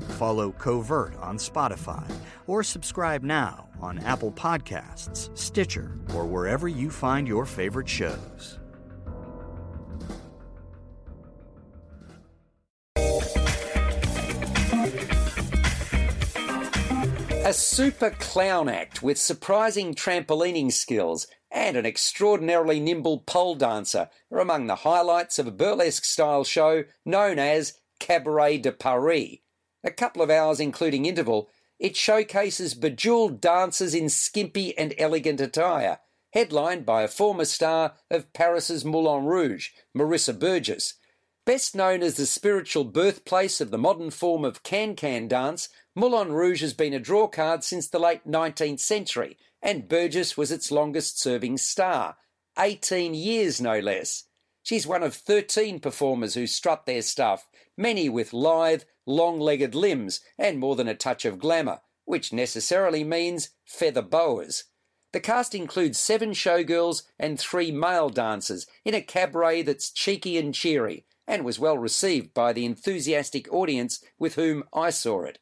Follow Covert on Spotify or subscribe now on Apple Podcasts, Stitcher, or wherever you find your favorite shows. A super clown act with surprising trampolining skills and an extraordinarily nimble pole dancer are among the highlights of a burlesque style show known as Cabaret de Paris. A couple of hours including interval, it showcases bejeweled dancers in skimpy and elegant attire, headlined by a former star of Paris's Moulin Rouge, Marissa Burgess. Best known as the spiritual birthplace of the modern form of can-can dance, Moulin Rouge has been a drawcard since the late 19th century, and Burgess was its longest-serving star. 18 years, no less. She's one of 13 performers who strut their stuff, many with lithe, long legged limbs and more than a touch of glamour, which necessarily means feather boas. The cast includes seven showgirls and three male dancers in a cabaret that's cheeky and cheery, and was well received by the enthusiastic audience with whom I saw it.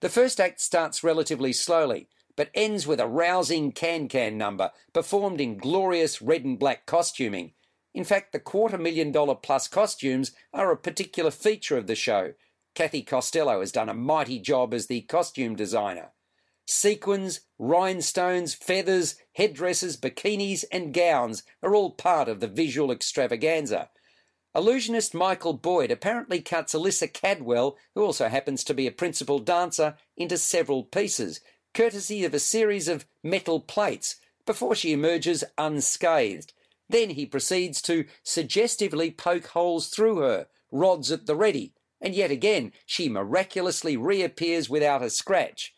The first act starts relatively slowly, but ends with a rousing can can number performed in glorious red and black costuming. In fact, the quarter million dollar plus costumes are a particular feature of the show. Kathy Costello has done a mighty job as the costume designer. Sequins, rhinestones, feathers, headdresses, bikinis, and gowns are all part of the visual extravaganza. Illusionist Michael Boyd apparently cuts Alyssa Cadwell, who also happens to be a principal dancer, into several pieces, courtesy of a series of metal plates, before she emerges unscathed. Then he proceeds to suggestively poke holes through her, rods at the ready, and yet again she miraculously reappears without a scratch.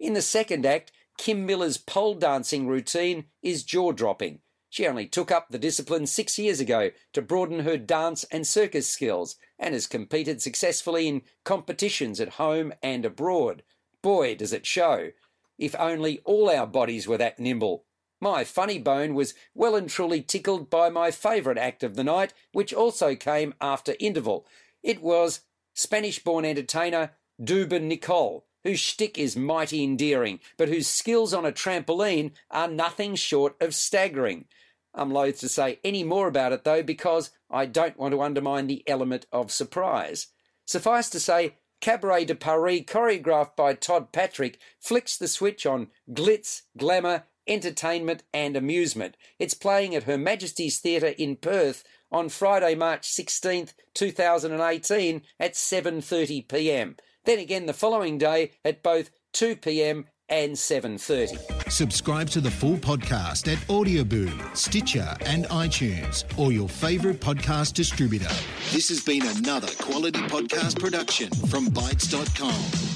In the second act, Kim Miller's pole dancing routine is jaw dropping. She only took up the discipline six years ago to broaden her dance and circus skills and has competed successfully in competitions at home and abroad. Boy, does it show! If only all our bodies were that nimble. My funny bone was well and truly tickled by my favourite act of the night, which also came after interval. It was Spanish born entertainer Dubin Nicole, whose shtick is mighty endearing, but whose skills on a trampoline are nothing short of staggering. I'm loath to say any more about it though, because I don't want to undermine the element of surprise. Suffice to say, Cabaret de Paris, choreographed by Todd Patrick, flicks the switch on glitz, glamour, entertainment, and amusement. It's playing at Her Majesty's Theatre in Perth on Friday, March 16th, 2018 at 7:30 p.m. Then again the following day at both 2 p.m. and 7:30. Subscribe to the full podcast at Audioboom, Stitcher, and iTunes, or your favorite podcast distributor. This has been another quality podcast production from Bytes.com.